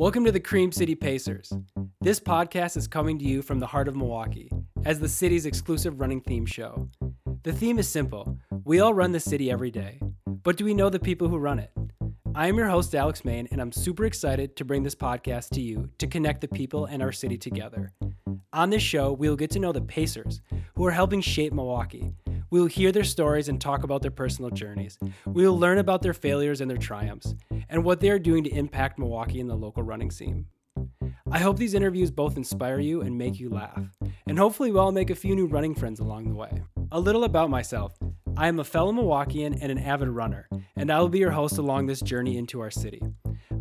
Welcome to the Cream City Pacers. This podcast is coming to you from the heart of Milwaukee as the city's exclusive running theme show. The theme is simple we all run the city every day, but do we know the people who run it? I am your host, Alex Main, and I'm super excited to bring this podcast to you to connect the people and our city together. On this show, we will get to know the Pacers, who are helping shape Milwaukee. We will hear their stories and talk about their personal journeys. We will learn about their failures and their triumphs, and what they are doing to impact Milwaukee and the local running scene. I hope these interviews both inspire you and make you laugh, and hopefully we'll all make a few new running friends along the way. A little about myself. I am a fellow Milwaukeean and an avid runner, and I will be your host along this journey into our city.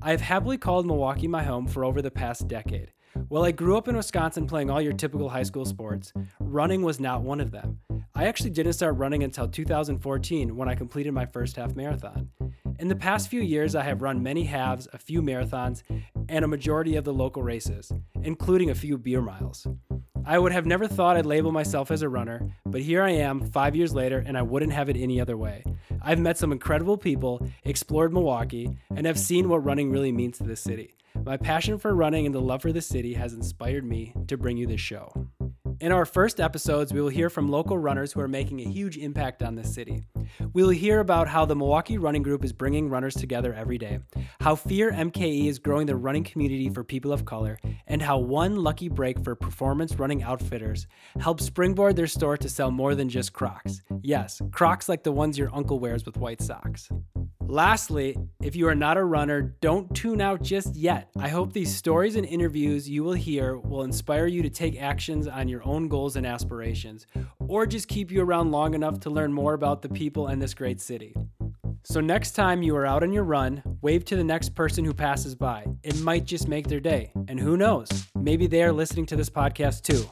I have happily called Milwaukee my home for over the past decade. While I grew up in Wisconsin playing all your typical high school sports, running was not one of them. I actually didn't start running until 2014 when I completed my first half marathon. In the past few years, I have run many halves, a few marathons, and a majority of the local races, including a few beer miles. I would have never thought I'd label myself as a runner, but here I am five years later, and I wouldn't have it any other way. I've met some incredible people, explored Milwaukee, and have seen what running really means to this city. My passion for running and the love for the city has inspired me to bring you this show. In our first episodes, we will hear from local runners who are making a huge impact on this city. We will hear about how the Milwaukee Running Group is bringing runners together every day, how Fear MKE is growing the running community for people of color, and how one lucky break for performance running outfitters helps springboard their store to sell more than just Crocs. Yes, Crocs like the ones your uncle wears with white socks. Lastly, if you are not a runner, don't tune out just yet. I hope these stories and interviews you will hear will inspire you to take actions on your own goals and aspirations, or just keep you around long enough to learn more about the people in this great city. So, next time you are out on your run, wave to the next person who passes by. It might just make their day. And who knows, maybe they are listening to this podcast too.